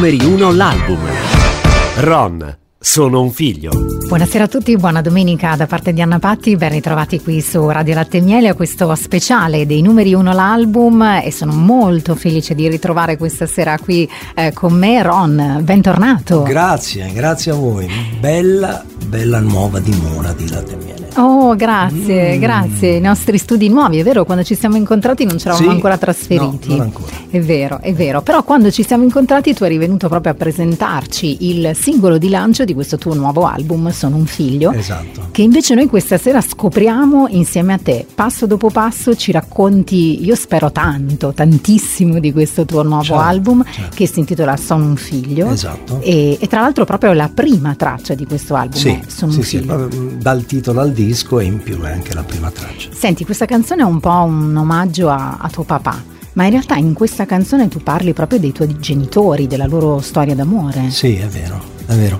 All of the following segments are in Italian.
numeri 1 l'album. Ron, sono un figlio. Buonasera a tutti, buona domenica da parte di Anna Patti, ben ritrovati qui su Radio Latte Miele a questo speciale dei numeri 1 l'album e sono molto felice di ritrovare questa sera qui eh, con me Ron, bentornato. Grazie, grazie a voi, bella, bella nuova dimora di Latte Miele. Oh, grazie, mm. grazie. I nostri studi nuovi, è vero, quando ci siamo incontrati non ci eravamo sì? ancora trasferiti. No, non ancora. È vero, è vero. Però quando ci siamo incontrati tu eri venuto proprio a presentarci il singolo di lancio di questo tuo nuovo album, Sono un figlio. Esatto. Che invece noi questa sera scopriamo insieme a te. Passo dopo passo ci racconti, io spero tanto, tantissimo di questo tuo nuovo certo, album certo. che si intitola Sono un figlio. Esatto. E, e, tra l'altro proprio la prima traccia di questo album. Sì, Sono sì, un sì, figlio. dal titolo al disco e in più è anche la prima traccia. Senti, questa canzone è un po' un omaggio a, a tuo papà, ma in realtà in questa canzone tu parli proprio dei tuoi genitori, della loro storia d'amore. Sì, è vero, è vero.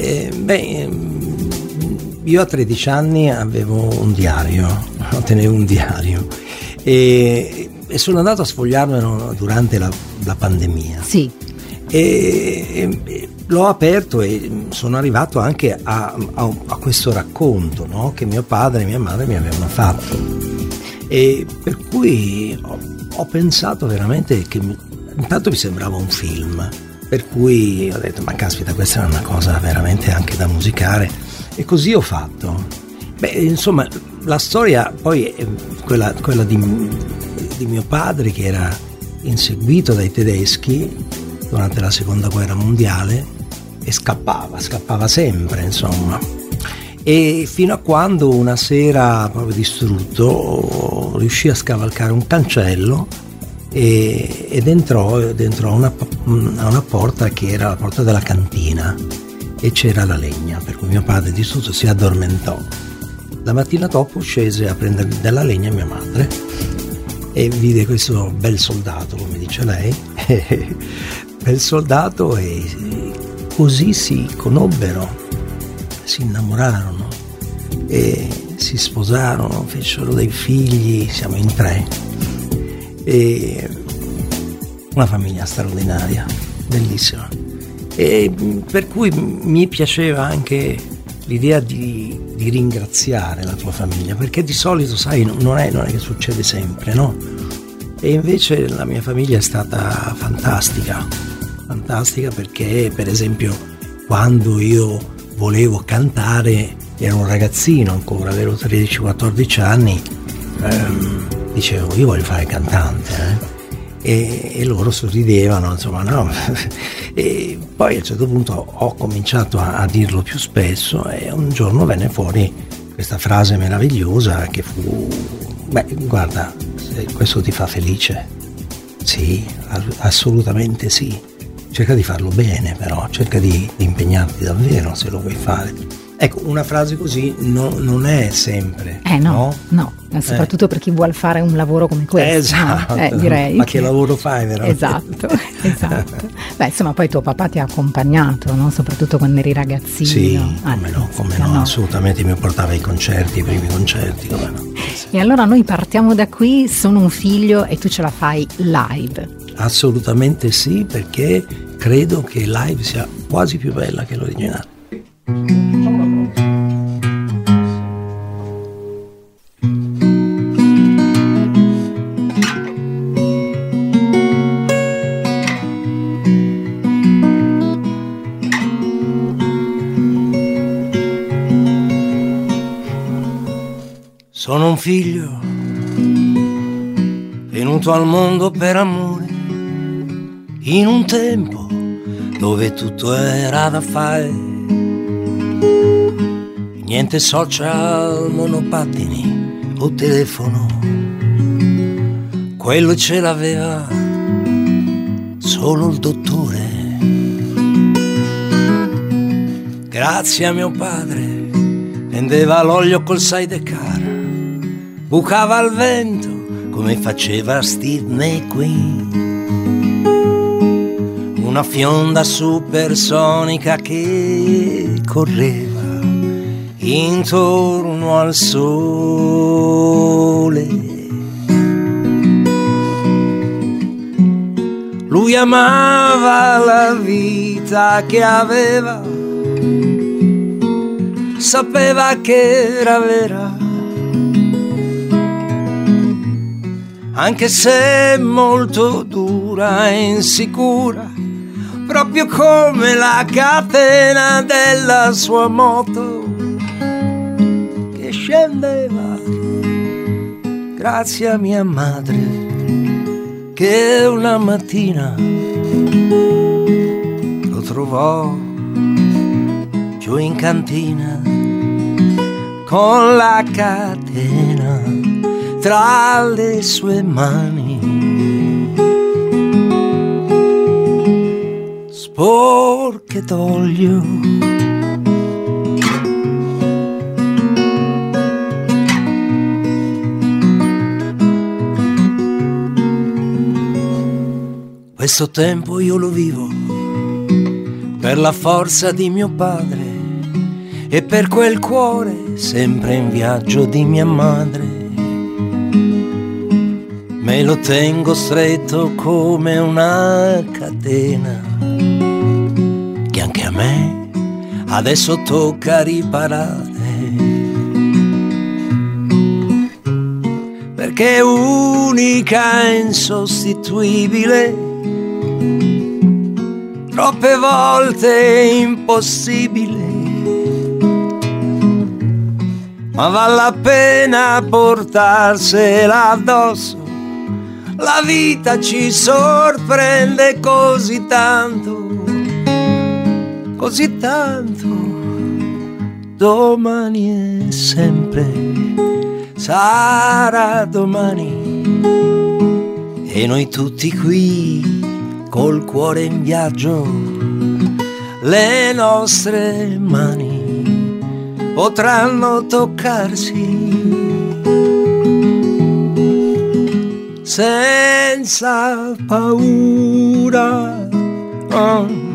Eh, beh, io a 13 anni avevo un diario, tenevo un diario e, e sono andato a sfogliarmelo durante la, la pandemia. Sì. E, e, l'ho aperto e sono arrivato anche a, a, a questo racconto no? che mio padre e mia madre mi avevano fatto. E per cui ho, ho pensato veramente che intanto mi sembrava un film, per cui ho detto ma caspita questa è una cosa veramente anche da musicare e così ho fatto. Beh, insomma, la storia poi quella, quella di, di mio padre che era inseguito dai tedeschi durante la seconda guerra mondiale e scappava, scappava sempre, insomma. E fino a quando una sera, proprio distrutto, riuscì a scavalcare un cancello e, ed entrò, entrò a una, una, porta che era la porta della cantina e c'era la legna, per cui mio padre distrutto si addormentò. La mattina dopo scese a prendere della legna mia madre e vide questo bel soldato, come dice lei, bel soldato e così si conobbero, si innamorarono e si sposarono, fecero dei figli, siamo in tre. E una famiglia straordinaria, bellissima. E per cui mi piaceva anche l'idea di, di ringraziare la tua famiglia, perché di solito, sai, non è, non è che succede sempre, no? E invece la mia famiglia è stata fantastica, fantastica perché per esempio quando io volevo cantare, ero un ragazzino ancora, avevo 13-14 anni, ehm, dicevo io voglio fare cantante. Eh? E, e, loro sorridevano, insomma, no. e poi a un certo punto ho cominciato a, a dirlo più spesso e un giorno venne fuori questa frase meravigliosa che fu, beh, guarda, questo ti fa felice, sì, assolutamente sì. Cerca di farlo bene però, cerca di, di impegnarti davvero se lo vuoi fare. Ecco, una frase così no, non è sempre. Eh no, no, no soprattutto eh. per chi vuole fare un lavoro come questo. Esatto, no? eh, direi. Ma che, che lavoro fai veramente? Esatto, esatto. Beh, insomma, poi tuo papà ti ha accompagnato, no? soprattutto quando eri ragazzino. Sì, ah, come no, come no, no, assolutamente mi portava ai concerti, i primi concerti, come no. E allora noi partiamo da qui, sono un figlio e tu ce la fai live. Assolutamente sì, perché credo che live sia quasi più bella che l'originale. Sono un figlio venuto al mondo per amore, in un tempo dove tutto era da fare. Niente social, monopattini o telefono, quello ce l'aveva solo il dottore. Grazie a mio padre vendeva l'olio col sidecar bucava al vento come faceva Steve McQueen. Una fionda supersonica che correva intorno al sole. Lui amava la vita che aveva, sapeva che era vera. Anche se molto dura e insicura, proprio come la catena della sua moto che scendeva grazie a mia madre che una mattina lo trovò giù in cantina con la catena tra le sue mani. Sporche d'olio Questo tempo io lo vivo per la forza di mio padre e per quel cuore sempre in viaggio di mia madre. Me lo tengo stretto come una catena che anche a me adesso tocca riparare. Perché è unica e insostituibile troppe volte impossibile, ma vale la pena portarsela addosso. La vita ci sorprende così tanto, così tanto. Domani è sempre, sarà domani. E noi tutti qui col cuore in viaggio, le nostre mani potranno toccarsi senza paura. Oh.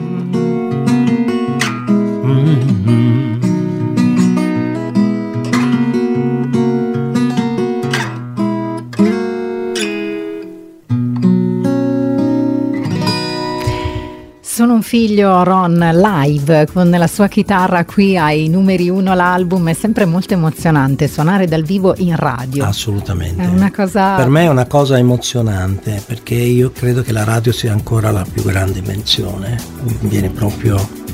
Figlio Ron live con la sua chitarra qui ai numeri uno l'album è sempre molto emozionante suonare dal vivo in radio. Assolutamente. È una cosa Per me è una cosa emozionante perché io credo che la radio sia ancora la più grande invenzione. Viene proprio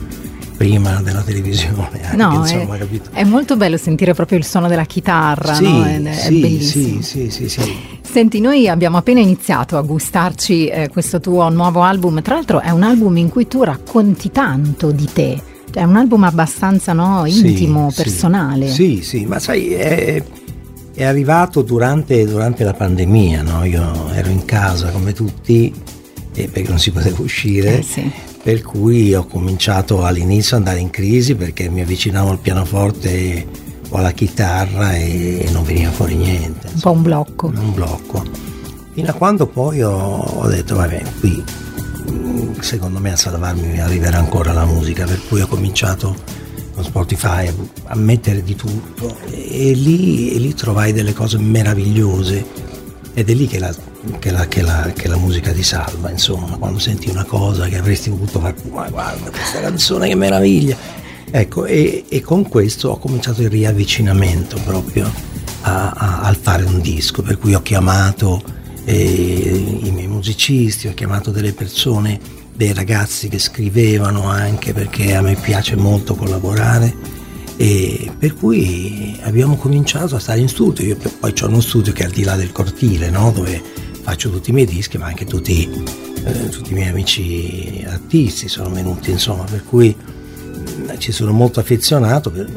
prima della televisione. Anche, No, insomma, è, capito? è molto bello sentire proprio il suono della chitarra, Sì, no? È, è sì, bellissimo. sì, sì, sì, sì. Senti, noi abbiamo appena iniziato a gustarci eh, questo tuo nuovo album, tra l'altro è un album in cui tu racconti tanto di te, Cioè, è un album abbastanza no, intimo, personale. Sì, sì, ma sai, è, è arrivato durante, durante la pandemia, no? Io ero in casa come tutti, eh, perché non si poteva uscire. Eh, sì. Per cui ho cominciato all'inizio ad andare in crisi perché mi avvicinavo al pianoforte o alla chitarra e, non veniva fuori niente. Un po' un blocco. un blocco. Fino a quando poi ho, ho detto, vabbè, qui mm, secondo me a salvarmi arriverà ancora la musica, per cui ho cominciato con Spotify a- a mettere di tutto e lì, e lì trovai delle cose meravigliose ed è lì che la, che la- che la- che la musica ti salva, insomma, quando senti una cosa che avresti voluto fare, ma guarda questa canzone che meraviglia. Ecco, e, e con questo ho cominciato il riavvicinamento proprio a- a- al fare un disco, per cui ho chiamato eh, i miei musicisti, ho chiamato delle persone, dei ragazzi che scrivevano anche perché a me piace molto collaborare e per cui abbiamo cominciato a stare in studio, io poi ho uno studio che è al di là del cortile, no? dove faccio tutti i miei dischi, ma anche tutti, eh, tutti i miei amici artisti sono venuti, insomma, per cui mh, ci sono molto affezionato per-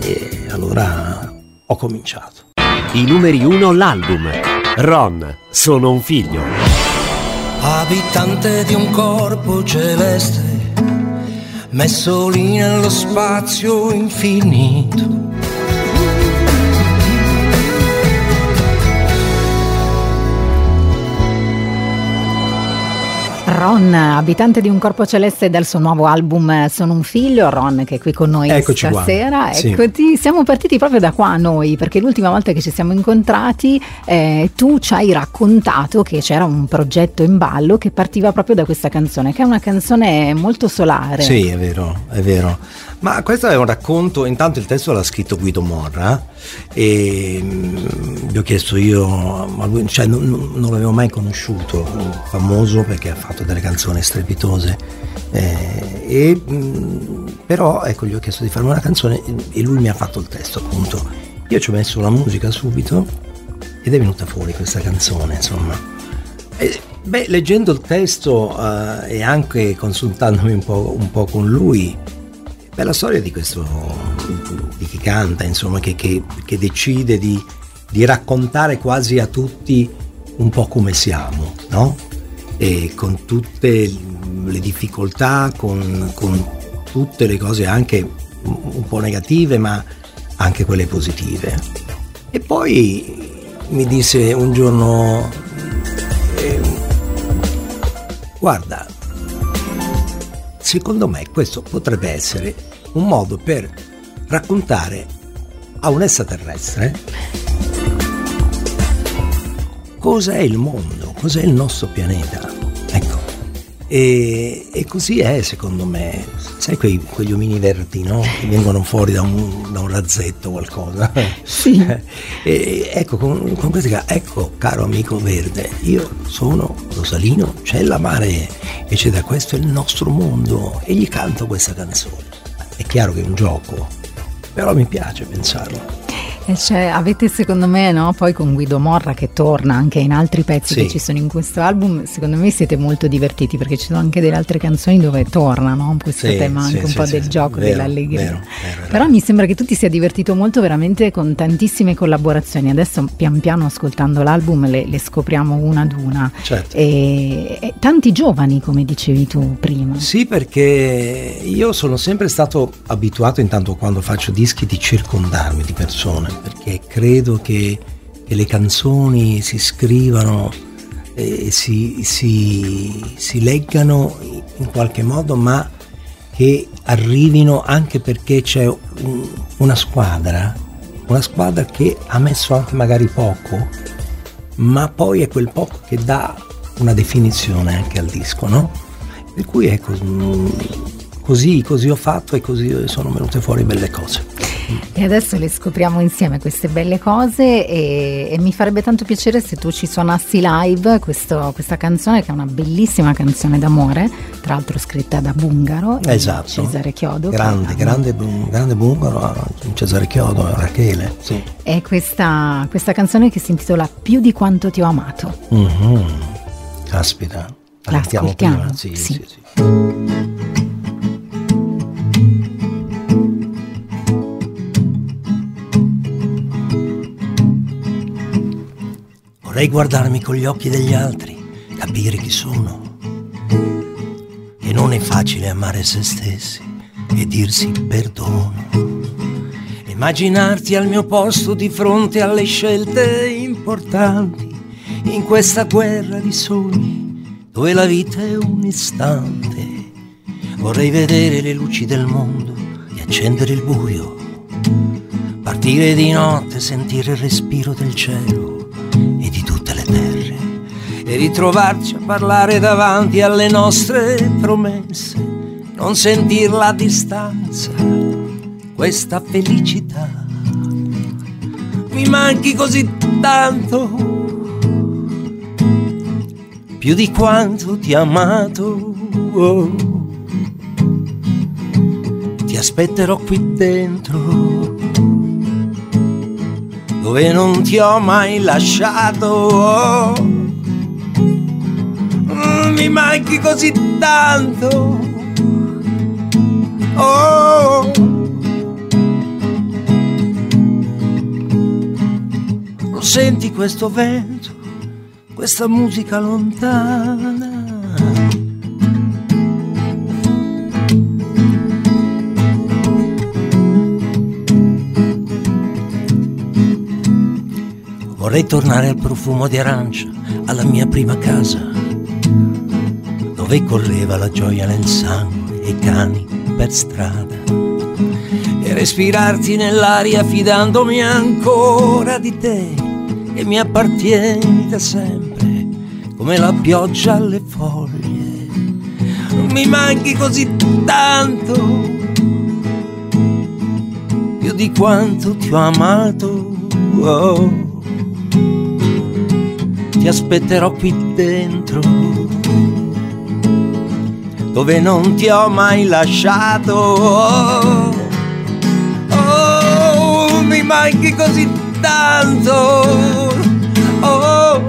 e allora ho cominciato. I numeri 1 l'album. Ron, sono un figlio. abitante di un corpo celeste, messo lì nello spazio infinito. Ron, abitante di un corpo celeste dal suo nuovo album Sono un figlio, Ron che è qui con noi Eccoci stasera. Sì. Eccoti, siamo partiti proprio da qua noi, perché l'ultima volta che ci siamo incontrati eh, tu ci hai raccontato che c'era un progetto in ballo che partiva proprio da questa canzone, che è una canzone molto solare. Sì, è vero, è vero. Ma questo è un racconto, intanto il testo l'ha scritto Guido Morra e mm, gli ho chiesto io, ma lui, cioè, non, non l'avevo mai conosciuto, famoso perché ha fatto delle canzoni strepitose, eh, e, mm, però ecco gli ho chiesto di farmi una canzone e lui mi ha fatto il testo appunto. Io ci ho messo la musica subito ed è venuta fuori questa canzone, insomma. E, beh, leggendo il testo eh, e anche consultandomi un po', un po' con lui, Beh, la storia di questo, di chi canta, insomma, che, che, che decide di, di, raccontare quasi a tutti un po' come siamo, no? E con tutte le difficoltà, con, con tutte le cose anche un po' negative, ma anche quelle positive. E poi mi disse un giorno, eh, guarda, secondo me questo potrebbe essere un modo per raccontare a un extraterrestre cos'è il mondo, cos'è il nostro pianeta. Ecco. E, e così è secondo me. Sai quei, quegli omini verdi no? che vengono fuori da un, da un razzetto o qualcosa? Sì. E, ecco, con, con questa ecco, caro amico verde, io sono Rosalino Cella Mare e c'è da questo è il nostro mondo e gli canto questa canzone. È chiaro che è un gioco, però mi piace pensarlo. E cioè, avete secondo me, no? poi con Guido Morra che torna anche in altri pezzi Sì. che ci sono in questo album, secondo me siete molto divertiti perché ci sono anche delle altre canzoni dove torna no? questo Sì, tema anche sì, un po' del gioco, Vero, dell'allegria. vero, vero. Però mi sembra che tu ti sia divertito molto veramente con tantissime collaborazioni. Adesso pian piano ascoltando l'album le, le scopriamo una ad una. Certo. E, e tanti giovani, come dicevi tu prima. Sì, perché io sono sempre stato abituato, intanto quando faccio dischi, di circondarmi di persone, perché credo che, che le canzoni si scrivano e si, si, si leggano in qualche modo, ma che arrivino anche perché c'è un- una squadra, una squadra che ha messo anche magari poco, ma poi è quel poco che dà una definizione anche al disco, no? Per cui ecco, mm, così, così ho fatto e così sono venute fuori belle cose. E adesso le scopriamo insieme queste belle cose e, e mi farebbe tanto piacere se tu ci suonassi live questo- questa canzone che è una bellissima canzone d'amore, tra l'altro scritta da Bungaro, Esatto. Cesare Chiodo. Grande, grande, bu- grande bungaro, Cesare Chiodo, Rachele. Sì. È questa, questa canzone che si intitola Più di quanto ti ho amato. Mhm. Caspita. La Sentiamo ascoltiamo? prima? Sì, Sì. sì, sì. Vorrei guardarmi con gli occhi degli altri, capire chi sono. Che non è facile amare se stessi e dirsi perdono. Immaginarti al mio posto di fronte alle scelte importanti in questa guerra di sogni dove la vita è un istante. Vorrei vedere le luci del mondo e accendere il buio, partire di notte, sentire il respiro del cielo e ritrovarci a parlare davanti alle nostre promesse, non sentir la distanza, questa felicità. Mi manchi così tanto più di quanto ti ho amato. oh. Ti aspetterò qui dentro, dove non ti ho mai lasciato. oh. Mm, Mi manchi così tanto. Oh. Lo senti questo vento? questa musica lontana. Vorrei tornare al profumo di arancia, alla mia prima casa, dove correva la gioia nel sangue e i cani per strada. E respirarti nell'aria fidandomi ancora di te, che mi appartieni da sempre, come la pioggia alle foglie. Mi manchi così tanto, più di quanto ti ho amato. Oh ti aspetterò qui dentro, dove non ti ho mai lasciato. Oh, oh mi manchi così tanto. Oh.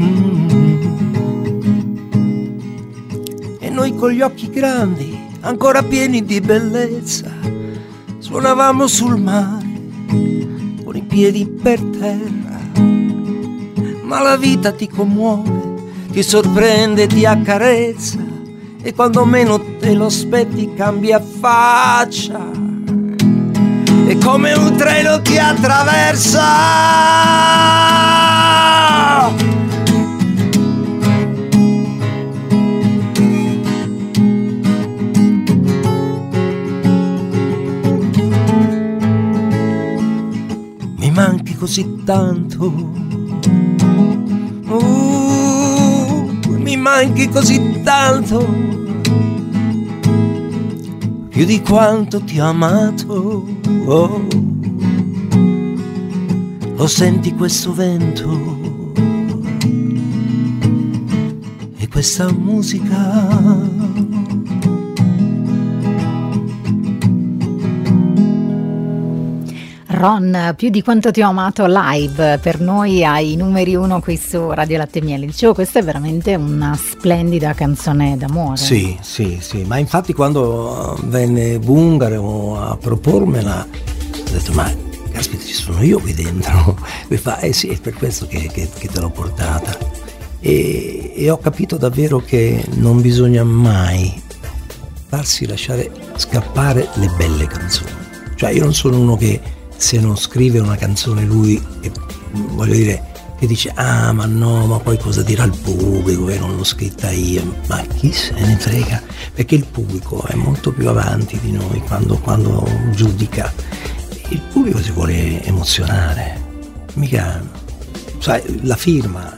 Mm. E noi con gli occhi grandi, ancora pieni di bellezza, suonavamo sul mare con i piedi per terra ma la vita ti commuove, ti sorprende, ti accarezza e quando meno te lo aspetti cambia faccia. E come un treno ti attraversa. Mi manchi così tanto mi manchi così tanto, più di quanto ti ho amato. Oh, lo senti questo vento? E questa musica Ron, più di quanto ti ho amato live, per noi hai numeri uno qui su Radio Latte Miele. Dicevo, questa è veramente una splendida canzone d'amore. Sì, sì, sì, ma infatti quando venne Bungaro a propormela, ho detto, ma caspita, ci sono io qui dentro. Mi fa, eh sì, è per questo che, che, che te l'ho portata. E, e ho capito davvero che non bisogna mai farsi lasciare scappare le belle canzoni. Cioè io non sono uno che se non scrive una canzone lui, e, voglio dire, che dice ah ma no, ma poi cosa dirà il pubblico che non l'ho scritta io, ma chi se ne frega? Perché il pubblico è molto più avanti di noi quando, quando giudica. Il pubblico si vuole emozionare, mica, sai, la firma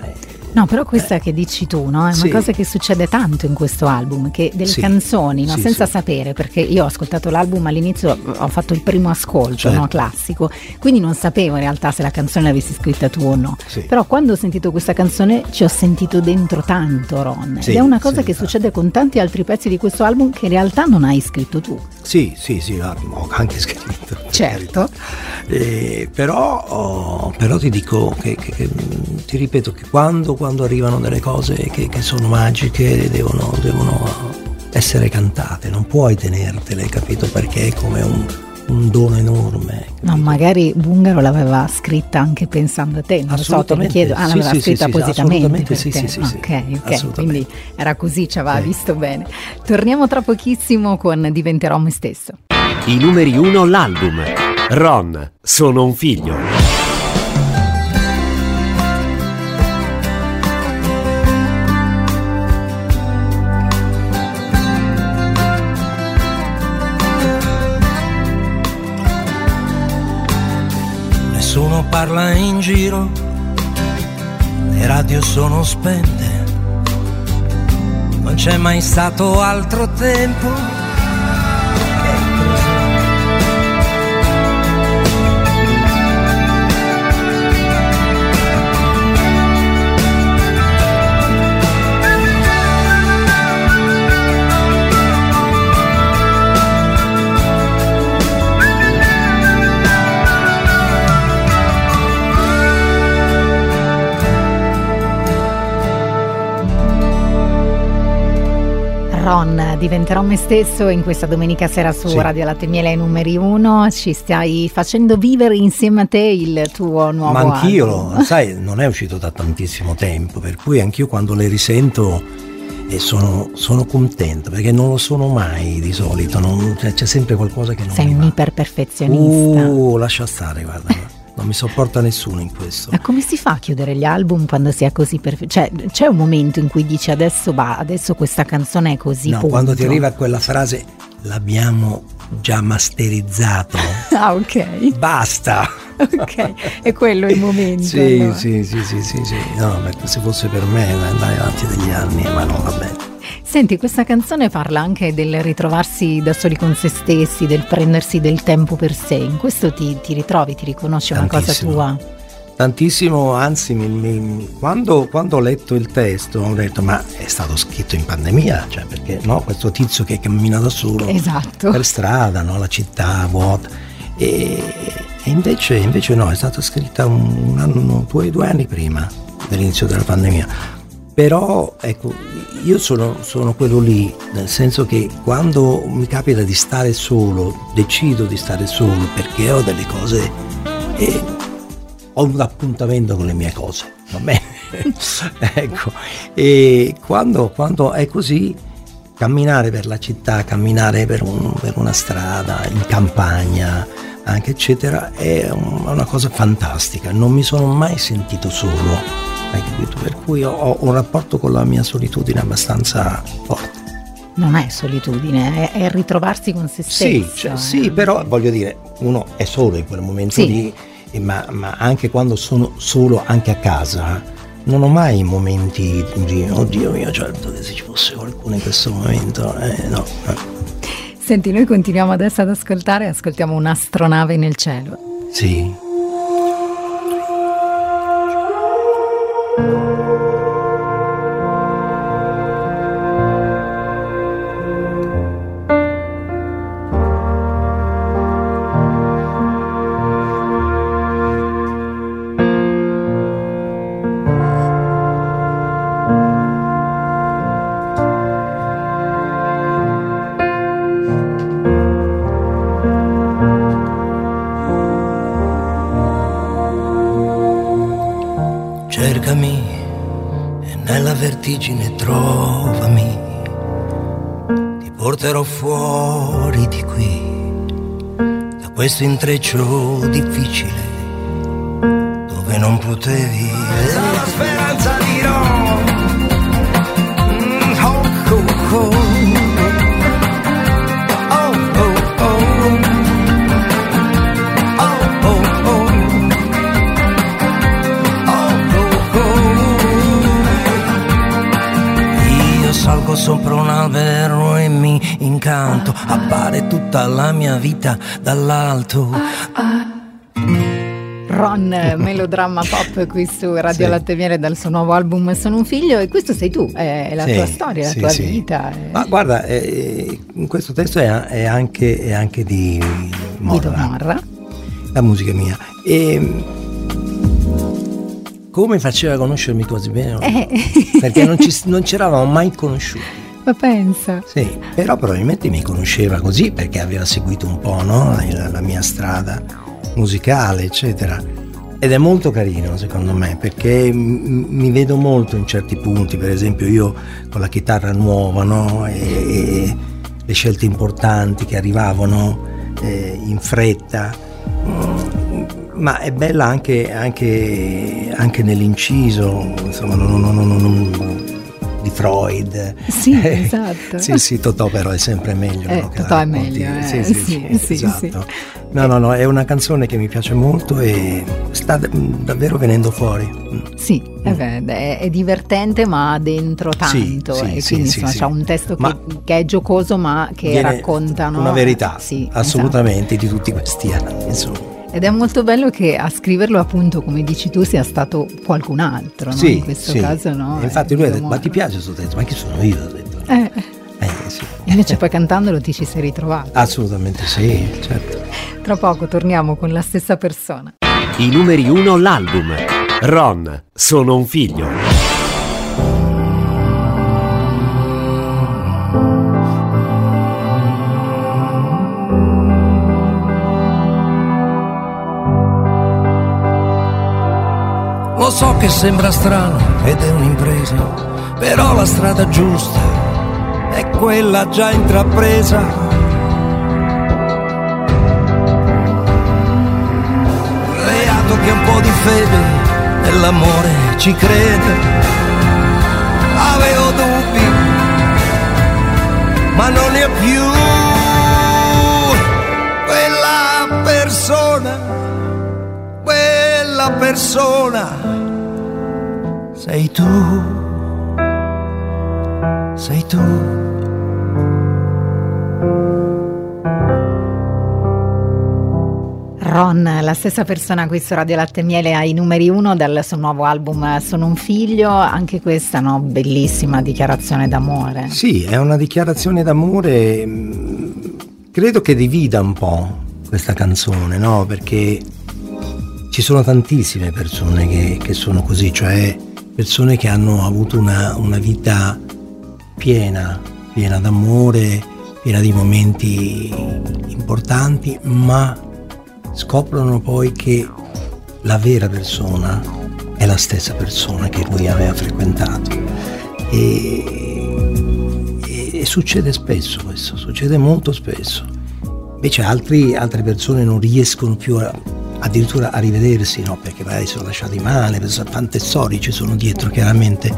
No, però questa eh. che dici tu, no? È sì. una cosa che succede tanto in questo album, che delle sì. canzoni, no? sì, senza sapere, perché io ho ascoltato l'album all'inizio, ho fatto il primo ascolto, certo. no? classico, quindi non sapevo in realtà se la canzone l'avessi scritta tu o no. Però quando ho sentito questa canzone ci ho sentito dentro tanto, Ron. Ed è una cosa che succede con tanti altri pezzi di questo album che in realtà non hai scritto tu. Sì, sì, sì, ho anche scritto. Certo. Eh, però, oh, però, ti dico che, che, che, ti ripeto che quando, quando arrivano delle cose che, che sono magiche devono, devono, essere cantate, non puoi tenertele, capito? Perché è come un, un dono enorme. No, magari Bungaro l'aveva scritta anche pensando a te, non so, te lo chiedo. Ah, l'aveva sì, scritta sì, appositamente. Sì, sì, sì, Ok, ok, quindi era così, ci aveva visto bene. Torniamo tra pochissimo con Diventerò me stesso. I numeri uno l'album. Ron, sono un figlio. Parla in giro, le radio sono spente, non c'è mai stato altro tempo diventerò me stesso in questa domenica sera su sì. Radio Latte Miele numeri 1. Ci stai facendo vivere insieme a te il tuo nuovo Ma anch'io, album. sai, non è uscito da tantissimo tempo, per cui anch'io quando le risento e sono, sono, contento perché non lo sono mai di solito, non, cioè, c'è sempre qualcosa che non Sei mi un iperperfezionista. Uh, lascia stare, guarda. non mi sopporta nessuno in questo. Ma come si fa a chiudere gli album quando si è così perfetto? Cioè, c'è un momento in cui dici adesso va, adesso questa canzone è così. No, punto. quando ti arriva quella frase l'abbiamo già masterizzato. ah, ok. Basta. ok, è quello il momento. sì, allora. sì, sì, sì, sì, sì, no, se fosse per me andare avanti degli anni, ma no, va bene. Senti, questa canzone parla anche del ritrovarsi da soli con se stessi, del prendersi del tempo per sé. In questo ti, ti ritrovi, ti riconosci una cosa tua? Tantissimo, anzi, mi, mi, quando, quando, ho letto il testo ho detto ma è stato scritto in pandemia, cioè perché no, questo tizio che cammina da solo esatto. per strada, no, la città vuota. E, e invece, invece, no, è stata scritta un, un anno, due, due anni prima dell'inizio della pandemia però ecco, io sono, sono, quello lì, nel senso che quando mi capita di stare solo, decido di stare solo perché ho delle cose, e ho un appuntamento con le mie cose, va bene? ecco, e quando, quando, è così, camminare per la città, camminare per, un, per una strada, in campagna, anche eccetera, è una cosa fantastica, non mi sono mai sentito solo hai capito? Per cui ho, ho un rapporto con la mia solitudine abbastanza forte non è solitudine, è, è, ritrovarsi con se stesso. Sì, cioè, eh. sì, però voglio dire, uno è solo in quel momento sì. lì, ma, ma, anche quando sono solo anche a casa, non ho mai momenti di oddio mio, certo che se ci fosse qualcuno in questo momento, eh, no. Senti, noi continuiamo adesso ad ascoltare, ascoltiamo un'astronave nel cielo. Sì. Vertigine trovami, ti porterò fuori di qui, da questo intreccio difficile, dove non potevi. La speranza dirò. Mm, sopra un albero e mi incanto, appare tutta la mia vita dall'alto. Ron, melodramma pop qui su Radio sì. Latte Miele dal suo nuovo album Sono un figlio e questo sei tu, è la sì, tua storia, la sì, tua vita. Ma guarda, eh, questo testo è, è, anche, è, anche, di Morra. Di Morra. La musica mia. E, come faceva a conoscermi così bene? Eh. Perché non ci, non ci eravamo mai conosciuti. Ma pensa. Sì, però probabilmente mi conosceva così perché aveva seguito un po' no? la, la mia strada musicale, eccetera. Ed è molto carino secondo me perché m- mi vedo molto in certi punti, per esempio io con la chitarra nuova no? e, e le scelte importanti che arrivavano eh, in fretta. Mm ma è bella anche, anche, anche nell'inciso, insomma, non, non, non, di Freud. Sì, esatto. sì, sì, Totò però è sempre meglio. Eh, no, Totò è meglio. Eh. Sì, sì, sì, sì, esatto. No, no, no, è una canzone che mi piace molto e sta davvero venendo fuori. Sì, mm. è, è, divertente ma dentro tanto sì, e quindi insomma c'è un testo che, che, è giocoso ma che racconta no? una verità, sì, assolutamente, esatto. di tutti questi anni, insomma. Ed è molto bello che a scriverlo appunto, come dici tu, sia stato qualcun altro, no? sì, in questo sì. caso no. infatti lui ha detto, ma ti piace questo testo? Ma chi sono io? Ho detto. Eh. Eh, sì. Invece poi cantandolo ti ci sei ritrovato. Assolutamente sì, certo. Tra poco torniamo con la stessa persona. I numeri uno l'album. Ron, sono un figlio. Lo so che sembra strano ed è un'impresa, però la strada giusta è quella già intrapresa. Beato fede nell'amore ci crede. Avevo dubbi, ma non ne ho più. Quella persona, quella persona, sei tu, sei tu. Ron, la stessa persona qui su Radio Latte Miele ai numeri uno del suo nuovo album Sono un figlio, anche questa no, bellissima dichiarazione d'amore. Sì, è una dichiarazione d'amore, mm, credo che divida un po' questa canzone, no? Perché ci sono tantissime persone che, che sono così, cioè persone che hanno avuto una, una vita piena, piena d'amore, piena di momenti importanti, ma scoprono poi che la vera persona è la stessa persona che lui aveva frequentato. E, e, e succede spesso questo, succede molto spesso. Invece altri, altre persone non riescono più a, addirittura a rivedersi, no? perché magari sono lasciati male, tante storie ci sono dietro chiaramente.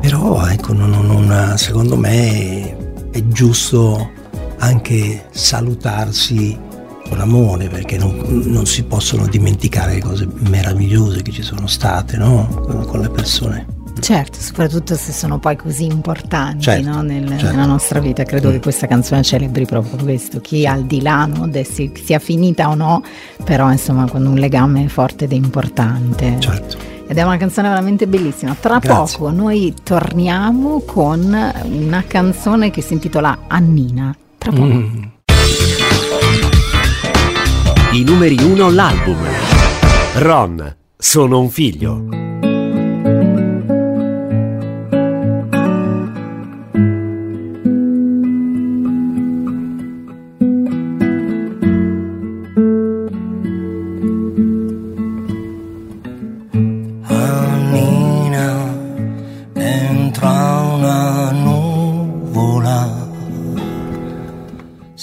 Però ecco, non, non, secondo me è giusto anche salutarsi con amore perché non, non, si possono dimenticare le cose meravigliose che ci sono state no? con le persone. Certo, soprattutto se sono poi così importanti certo, no? Nel, certo. nella nostra vita. Credo mm. che questa canzone celebri proprio questo. Chi al di là no? De, si, sia finita o no, però insomma quando un legame è forte ed è importante. Certo. Ed è una canzone veramente bellissima. Tra Grazie. poco noi torniamo con una canzone che si intitola Annina. Tra poco. Mm. I numeri uno l'album. Ron, sono un figlio.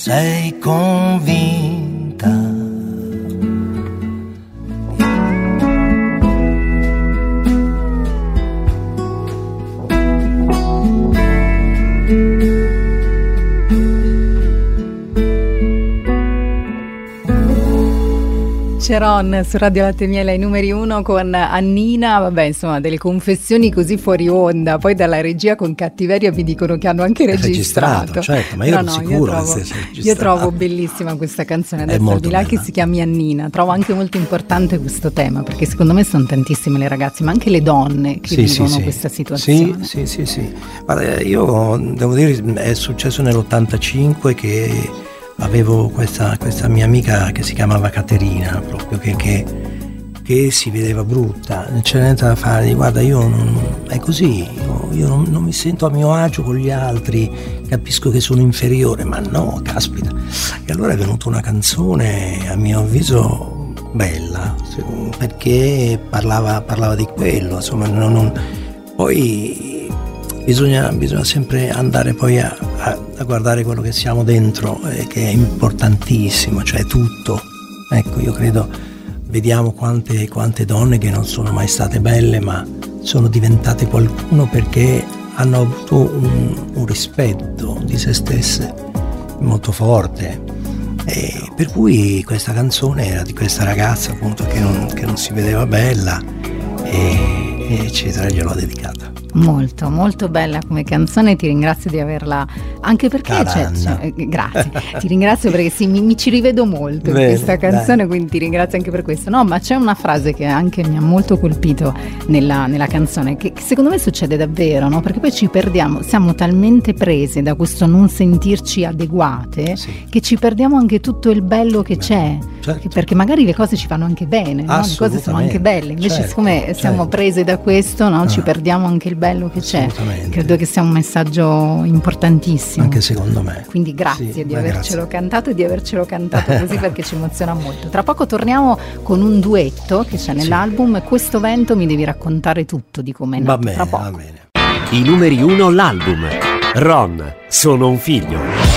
Say Ceron su Radio Latte Miele ai numeri uno con Annina, vabbè insomma delle confessioni così fuori onda, poi dalla regia con cattiveria vi dicono che hanno anche registrato. registrato certo, ma io no, ero no, sicuro io trovo, io trovo bellissima questa canzone, adesso al di là che si chiami Annina, trovo anche molto importante questo tema, perché secondo me sono tantissime le ragazze, ma anche le donne che sì, vivono sì, questa situazione. Sì, sì, sì, sì. Guarda, io devo dire, è successo nell'85 che avevo questa, questa, mia amica che si chiamava Caterina, proprio che, che, che si vedeva brutta, non c'era niente da fare, guarda io non, è così, io, io non, non, mi sento a mio agio con gli altri, capisco che sono inferiore, ma no, caspita. E allora è venuta una canzone, a mio avviso, bella, perché parlava, parlava di quello, insomma, non, non, poi bisogna, bisogna sempre andare poi a, a, a, guardare quello che siamo dentro, eh, che è importantissimo, cioè tutto. Ecco, io credo, vediamo quante, quante donne che non sono mai state belle, ma sono diventate qualcuno perché hanno avuto un, un rispetto di se stesse molto forte. E per cui questa canzone era di questa ragazza appunto che non, che non si vedeva bella e, eccetera, gliel'ho dedicata. Molto, molto bella come canzone, ti ringrazio di averla, anche perché c'è, eh, grazie, ti ringrazio perché sì, mi, mi ci rivedo molto in questa canzone, dai. quindi ti ringrazio anche per questo. No, ma c'è una frase che anche mi ha molto colpito nella, nella canzone, che, che, secondo me succede davvero, no? Perché poi ci perdiamo, siamo talmente prese da questo non sentirci adeguate sì. che ci perdiamo anche tutto il bello che Beh, c'è, certo. perché magari le cose ci fanno anche bene, no? le cose sono anche belle, invece certo, siccome certo. siamo prese da questo, no? ah. ci perdiamo anche il bello che c'è. Credo che sia un messaggio importantissimo. Anche secondo me. Quindi grazie sì, di avercelo grazie. cantato e di avercelo cantato così perché ci emoziona molto. Tra poco torniamo con un duetto che c'è nell'album. Sì. Questo vento mi devi raccontare tutto di come è nato. Va bene, Tra poco. va bene. I numeri uno l'album. Ron, sono un figlio.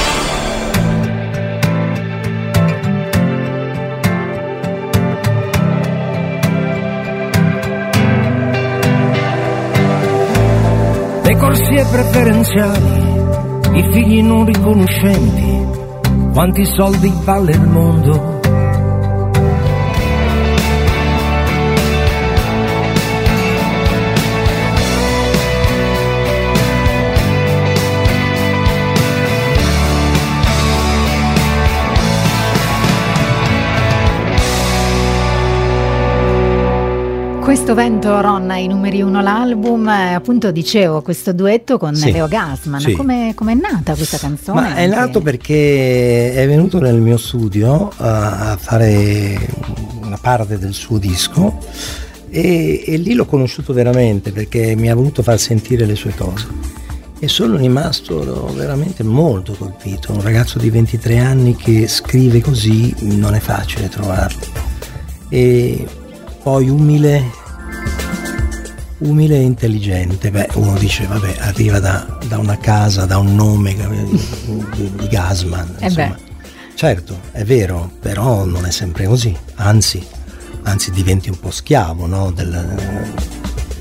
Corsie preferenziali, i figli non riconoscenti, quanti soldi vale il mondo. Questo vento Ronna, i numeri uno l'album, eh, appunto dicevo questo duetto con Sì, Leo Gasman, sì. come è nata questa canzone? Ma è nato perché è venuto nel mio studio a, a fare una parte del suo disco e, e lì l'ho conosciuto veramente perché mi ha voluto far sentire le sue cose. E sono rimasto veramente molto colpito. Un ragazzo di 23 anni che scrive così non è facile trovarlo. E poi umile, umile e intelligente. Beh, uno dice, vabbè, arriva da, da una casa, da un nome di, di- Gasman. Eh insomma. Certo, è vero, però non è sempre così. Anzi, anzi diventi un po' schiavo no, del,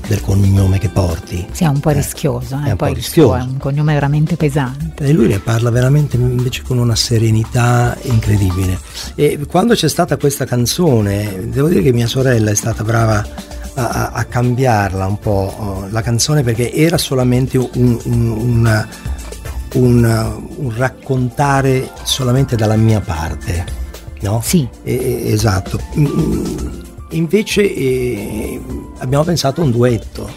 del cognome che porti. Sì, è un po' rischioso, eh, è un po' suo è rischioso. un cognome veramente pesante. E lui ne parla veramente invece con una serenità incredibile. E quando c'è stata questa canzone, devo dire che mia sorella è stata brava a, a- cambiarla un po' oh, la canzone perché era solamente un, un- un- un raccontare solamente dalla mia parte. No? Sì. E- e- esatto. Invece eh, abbiamo pensato a un duetto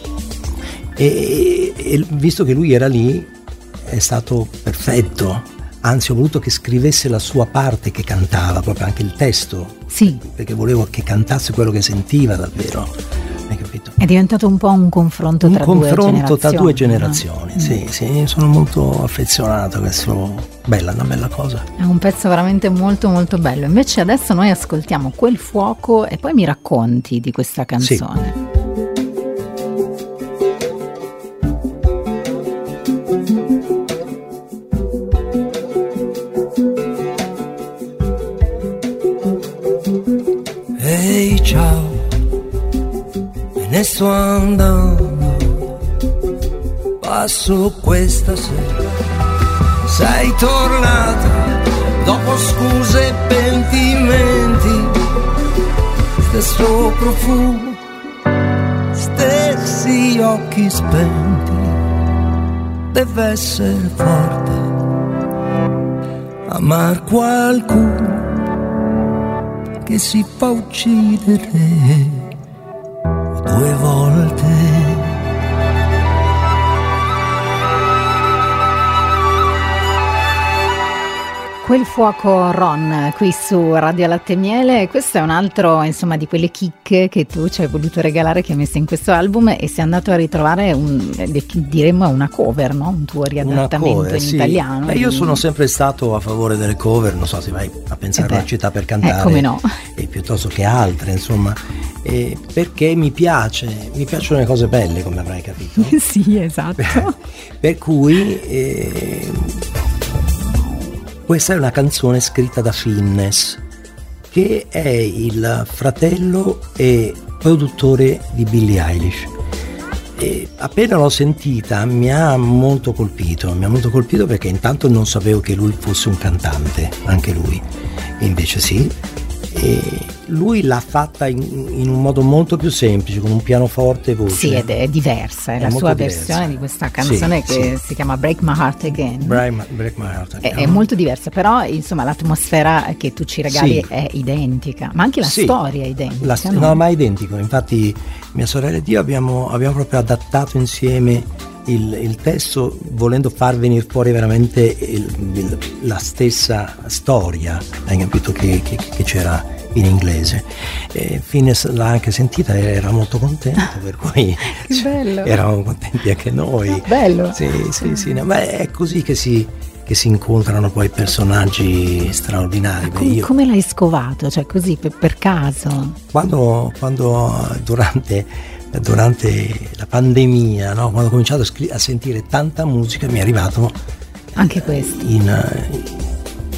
e, e visto che lui era lì è stato perfetto. Anzi, ho voluto che scrivesse la sua parte che cantava, proprio anche il testo, Sì, perché volevo che cantasse quello che sentiva davvero. Capito? è diventato un po' un confronto Un tra confronto tra due generazioni. no? sì, sì, sono molto affezionato a questo. Bella, una bella cosa. È un pezzo veramente molto molto bello. Invece adesso noi ascoltiamo quel fuoco e poi mi racconti di questa canzone. Ehi ne sto andando, passo questa sera, sei tornata dopo scuse e pentimenti, stesso profumo, stessi occhi spenti, deve essere forte, amar qualcuno che si fa uccidere due volte. Quel fuoco Ron qui su Radio Latte e Miele, questo è un altro insomma di quelle chicche che tu ci hai voluto regalare che hai messo in questo album e sei andato a ritrovare un, eh, diremmo una cover, no? un tuo riadattamento cover, in sì. italiano. Beh, io sono sempre stato a favore delle cover, non so se vai a pensare Eh beh, a una città per cantare, eh, come no. e piuttosto che altre, insomma, eh, perché mi piace, mi piacciono le cose belle, come avrai capito. sì, esatto. per cui eh, questa è una canzone scritta da Finnes, che è il fratello e produttore di Billie Eilish. E appena l'ho sentita mi ha molto colpito, mi ha molto colpito perché intanto non sapevo che lui fosse un cantante, anche lui, invece sì. E lui l'ha fatta in, in un modo molto più semplice, con un pianoforte e voce. Sì, ed è diversa, è, È la sua diversa. versione di questa canzone Sì, che sì. si chiama Break My Heart Again. Break My, Break My Heart È, Again. è molto diversa, però insomma l'atmosfera che tu ci regali Sì. è identica, ma anche la storia è identica. La no? no, ma è identico. Infatti, mia sorella ed io abbiamo, abbiamo proprio adattato insieme il, il testo, volendo far venire fuori veramente il- il- la stessa storia, hai capito, che, che- che c'era in inglese. E Fines l'ha anche sentita e era molto contento, per cui bello. eravamo contenti anche noi. Bello. Sì, sì, sì. no, ma è così che si, che si incontrano poi personaggi straordinari. Com- io- come l'hai scovato? Cioè così per, per caso? quando, quando durante, durante la pandemia, no, quando ho cominciato a, scri- a sentire tanta musica, mi è arrivato Anche questo. in,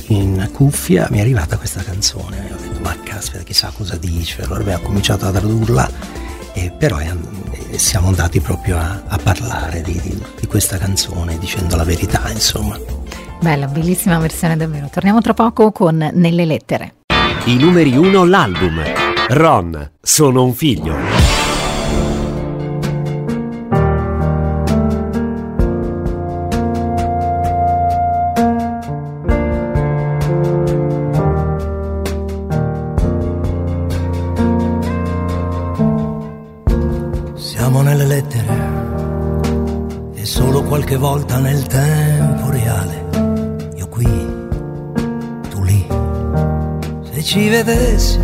in cuffia, mi è arrivata questa canzone. E ho detto, ma caspita, chissà cosa dice. Allora ho cominciato a tradurla, e però è, siamo andati proprio a, a parlare di, di, di questa canzone dicendo la verità, insomma. Bella, bellissima versione davvero. Torniamo tra poco con Nelle lettere. I numeri 1 l'album. Ron, sono un figlio. Qualche volta nel tempo reale. Io qui, tu lì. Se ci vedessi,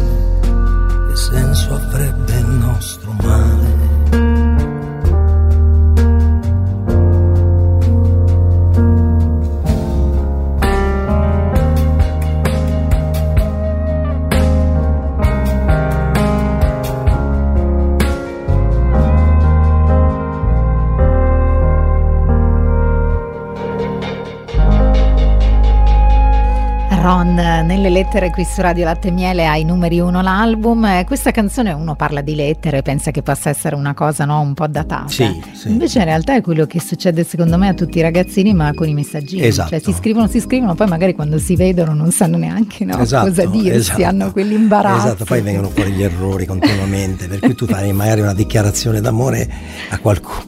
lettere qui su Radio Latte Miele ai numeri 1 l'album. Eh, Questa canzone uno parla di lettere, pensa che possa essere una cosa no, un po' datata. Sì, sì. Invece in realtà è quello che succede secondo me a tutti i ragazzini, ma con i messaggini. Esatto. Cioè si scrivono, si scrivono, poi magari quando si vedono non sanno neanche no, Esatto, cosa dirsi, esatto. hanno quell'imbarazzo. Esatto, poi vengono fuori gli errori continuamente, per cui tu fai magari una dichiarazione d'amore a qualcuno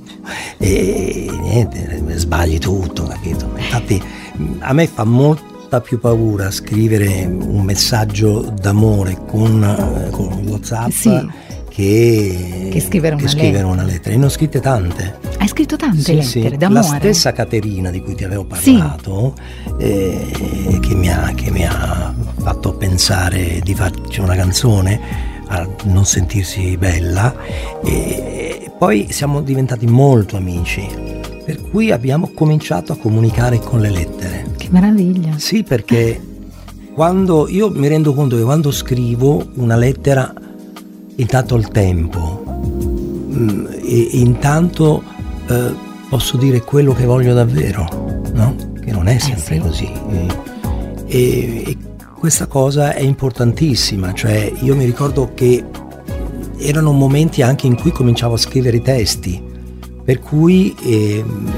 e niente, sbagli tutto, capito? Infatti a me fa molta più paura scrivere un messaggio d'amore con, eh, con WhatsApp Sì. che, Che scrivere una scrivere lettera. una lettera. E ne ho scritte tante. Hai scritto tante Sì, sì. lettere La d'amore. stessa Caterina di cui ti avevo Sì. parlato, eh, che, mi ha, che mi ha fatto pensare di farci una canzone a non sentirsi bella e poi siamo diventati molto amici, per cui abbiamo cominciato a comunicare con le lettere. Che meraviglia. Sì, perché quando io mi rendo conto che quando scrivo una lettera, intanto ho il tempo, mm, e intanto eh, posso dire quello che voglio davvero, no? Che non è sempre sì. così. E- e questa cosa è importantissima, cioè io mi ricordo che erano momenti anche in cui cominciavo a scrivere i testi, per cui ehm,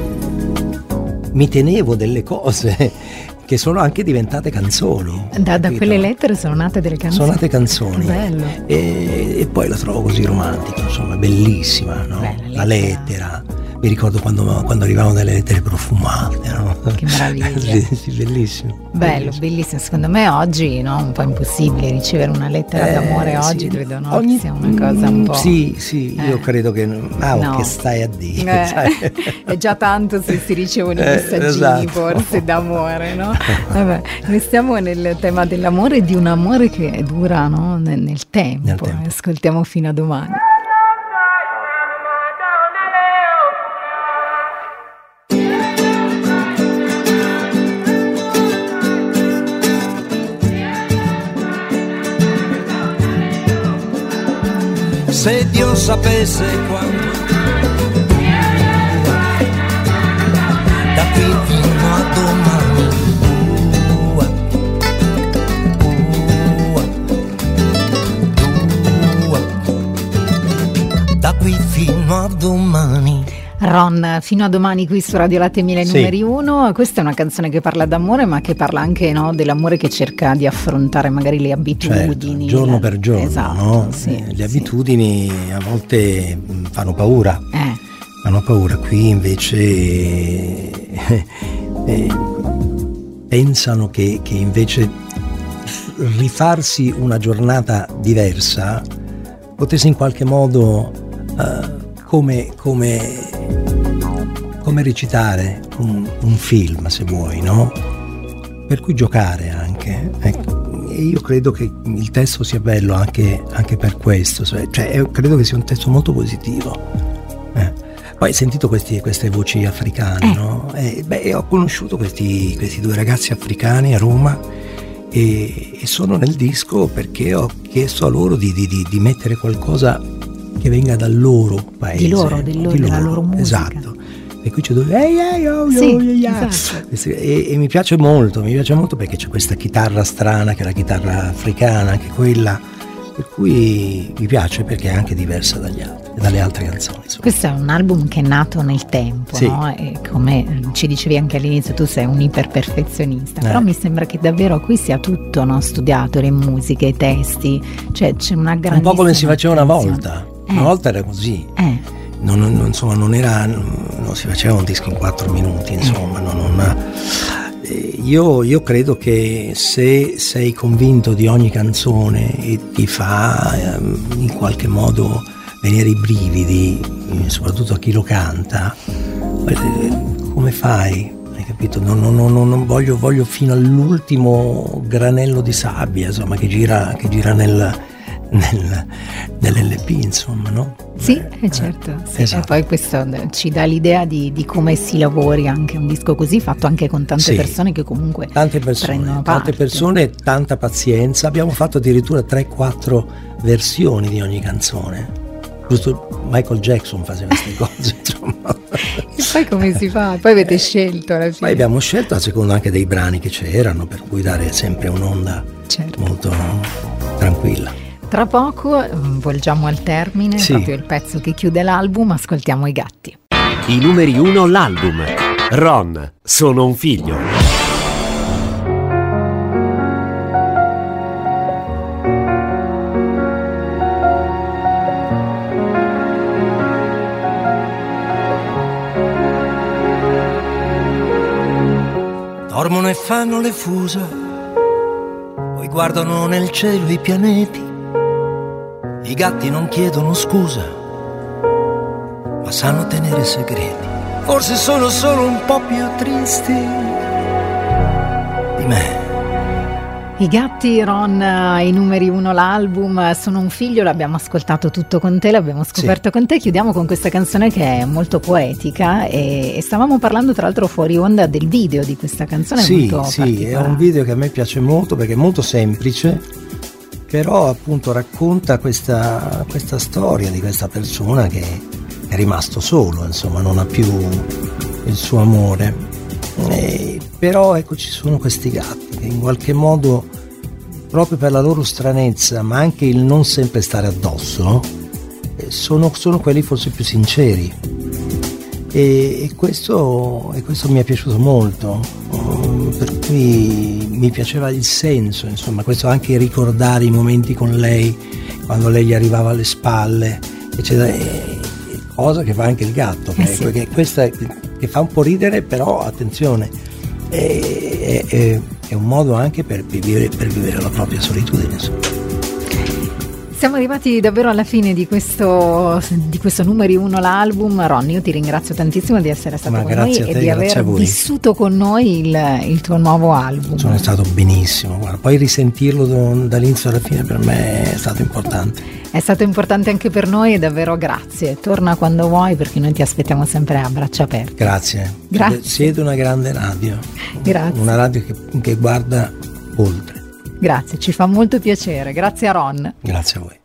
mi tenevo delle cose che sono anche diventate canzoni. Da, da quelle lettere sono nate delle canzoni. Sono nate canzoni. Bello. E, e poi la trovo così romantica, insomma, bellissima, no? Beh, la la lettera. lettera. Mi ricordo quando, quando arrivavano delle lettere profumate, no? Che meraviglia. sì, sì, bellissimo. Bello, bellissimo. Secondo me oggi no, un po' impossibile ricevere una lettera Eh, d'amore oggi, sì. credo no, Ogni- che sia una cosa un po'. Sì, sì, io Eh. credo che. Ma No. che stai a dire? Eh, è già tanto se si ricevono i Eh, messaggini esatto. forse d'amore, no? Vabbè, restiamo nel tema dell'amore di un amore che dura no? nel, nel tempo. Nel tempo. Ascoltiamo fino a domani. Se Dio sapesse quanto da qui fino a domani Ua, ua, ua. da qui fino a domani Ron, fino a domani qui su Radio Latte Miele Sì. numeri 1. Questa è una canzone che parla d'amore, ma che parla anche no, dell'amore che cerca di affrontare magari le Certo, abitudini. giorno la- per giorno, Esatto, no? sì, Eh, sì. le abitudini a volte mh, fanno paura. Eh, hanno paura, qui invece eh, eh, pensano che, che invece rifarsi una giornata diversa potesse in qualche modo eh, come, come, come recitare un, un film, se vuoi, no? Per cui giocare anche. ecco. E io credo che il testo sia bello anche, anche per questo, cioè cioè, credo che sia un testo molto positivo. Eh. Poi hai sentito questi- queste voci africane, Eh. no? Eh, beh, ho conosciuto questi, questi due ragazzi africani a Roma e, e sono nel disco perché ho chiesto a loro di, di- di- di mettere qualcosa che venga dal loro paese. Di loro, del loro- della loro musica. Esatto. E qui c'è dove oh, Sì, oh, yeah, esatto. E, e mi piace molto, mi piace molto perché c'è questa chitarra strana che è la chitarra africana, anche quella per cui mi piace perché è anche diversa dagli altri, dalle altre canzoni. Insomma. Questo è un album che è nato nel tempo, Sì. no? E come ci dicevi anche all'inizio, tu sei un iperperfezionista, Eh. però mi sembra che davvero qui sia tutto no? studiato, le musiche, i testi, cioè c'è una grande... Un po' come si faceva una volta. Una Eh. volta era così. Eh, Non, non- insomma, non era. Non si faceva un disco in quattro minuti, insomma. non- non- eh, io, io credo che se sei convinto di ogni canzone e ti fa ehm, in qualche modo venire i brividi, eh, soprattutto a chi lo canta, eh, come fai? Hai capito? Non, non- non- non voglio, voglio fino all'ultimo granello di sabbia, insomma, che gira, che gira nel, nel- nell'LP, insomma, no? sì, eh, certo. sì. esatto. E poi questo eh, ci dà l'idea di, di come si lavori anche un disco così, fatto anche con tante Sì. persone che comunque Tante persone, prendono tante parte. persone, tanta pazienza. Abbiamo fatto addirittura 3-4 versioni di ogni canzone. Giusto Michael Jackson faceva queste cose, insomma. E poi come si fa? Poi avete scelto alla fine. Poi abbiamo scelto a seconda anche dei brani che c'erano, per cui dare sempre un'onda Certo. molto tranquilla. Tra poco eh, volgiamo al termine, Sì. proprio il pezzo che chiude l'album, ascoltiamo i gatti. I numeri 1 l'album. Ron, sono un figlio. Dormono e fanno le fusa, poi guardano nel cielo i pianeti. I gatti non chiedono scusa, ma sanno tenere segreti. Forse sono solo un po' più tristi di me. I gatti, Ron, eh, i numeri uno l'album, eh, sono un figlio, l'abbiamo ascoltato tutto con te, l'abbiamo scoperto con te. Chiudiamo con questa canzone che è molto poetica e, e stavamo parlando tra l'altro fuori onda del video di questa canzone. Sì, molto sì, è un video che a me piace molto perché è molto semplice, però appunto racconta questa, questa storia di questa persona che è rimasto solo, insomma, non ha più il suo amore. E- però ecco ci sono questi gatti che in qualche modo, proprio per la loro stranezza, ma anche il non sempre stare addosso, eh, sono, sono quelli forse più sinceri. E, e questo, e questo mi è piaciuto molto, per cui mi piaceva il senso, insomma, questo anche ricordare i momenti con lei, quando lei gli arrivava alle spalle, eccetera, cosa che fa anche il gatto, Eh che, sì. che questa che fa un po' ridere, però attenzione, è, è- è un modo anche per vivere, per vivere la propria solitudine. insomma. Siamo arrivati davvero alla fine di questo, di questo numeri uno l'album. Ron, io ti ringrazio tantissimo di essere stato Ma con noi te, e di aver vissuto con noi il, il tuo nuovo album. Sono stato benissimo, guarda, poi risentirlo da- dall'inizio alla fine per me è stato importante. È stato importante anche per noi e davvero grazie. Torna quando vuoi perché noi ti aspettiamo sempre a braccia aperte. Grazie. Grazie. Siete una grande radio. Grazie. Una radio che, che guarda oltre. Grazie, ci fa molto piacere. Grazie a Ron. Grazie a voi.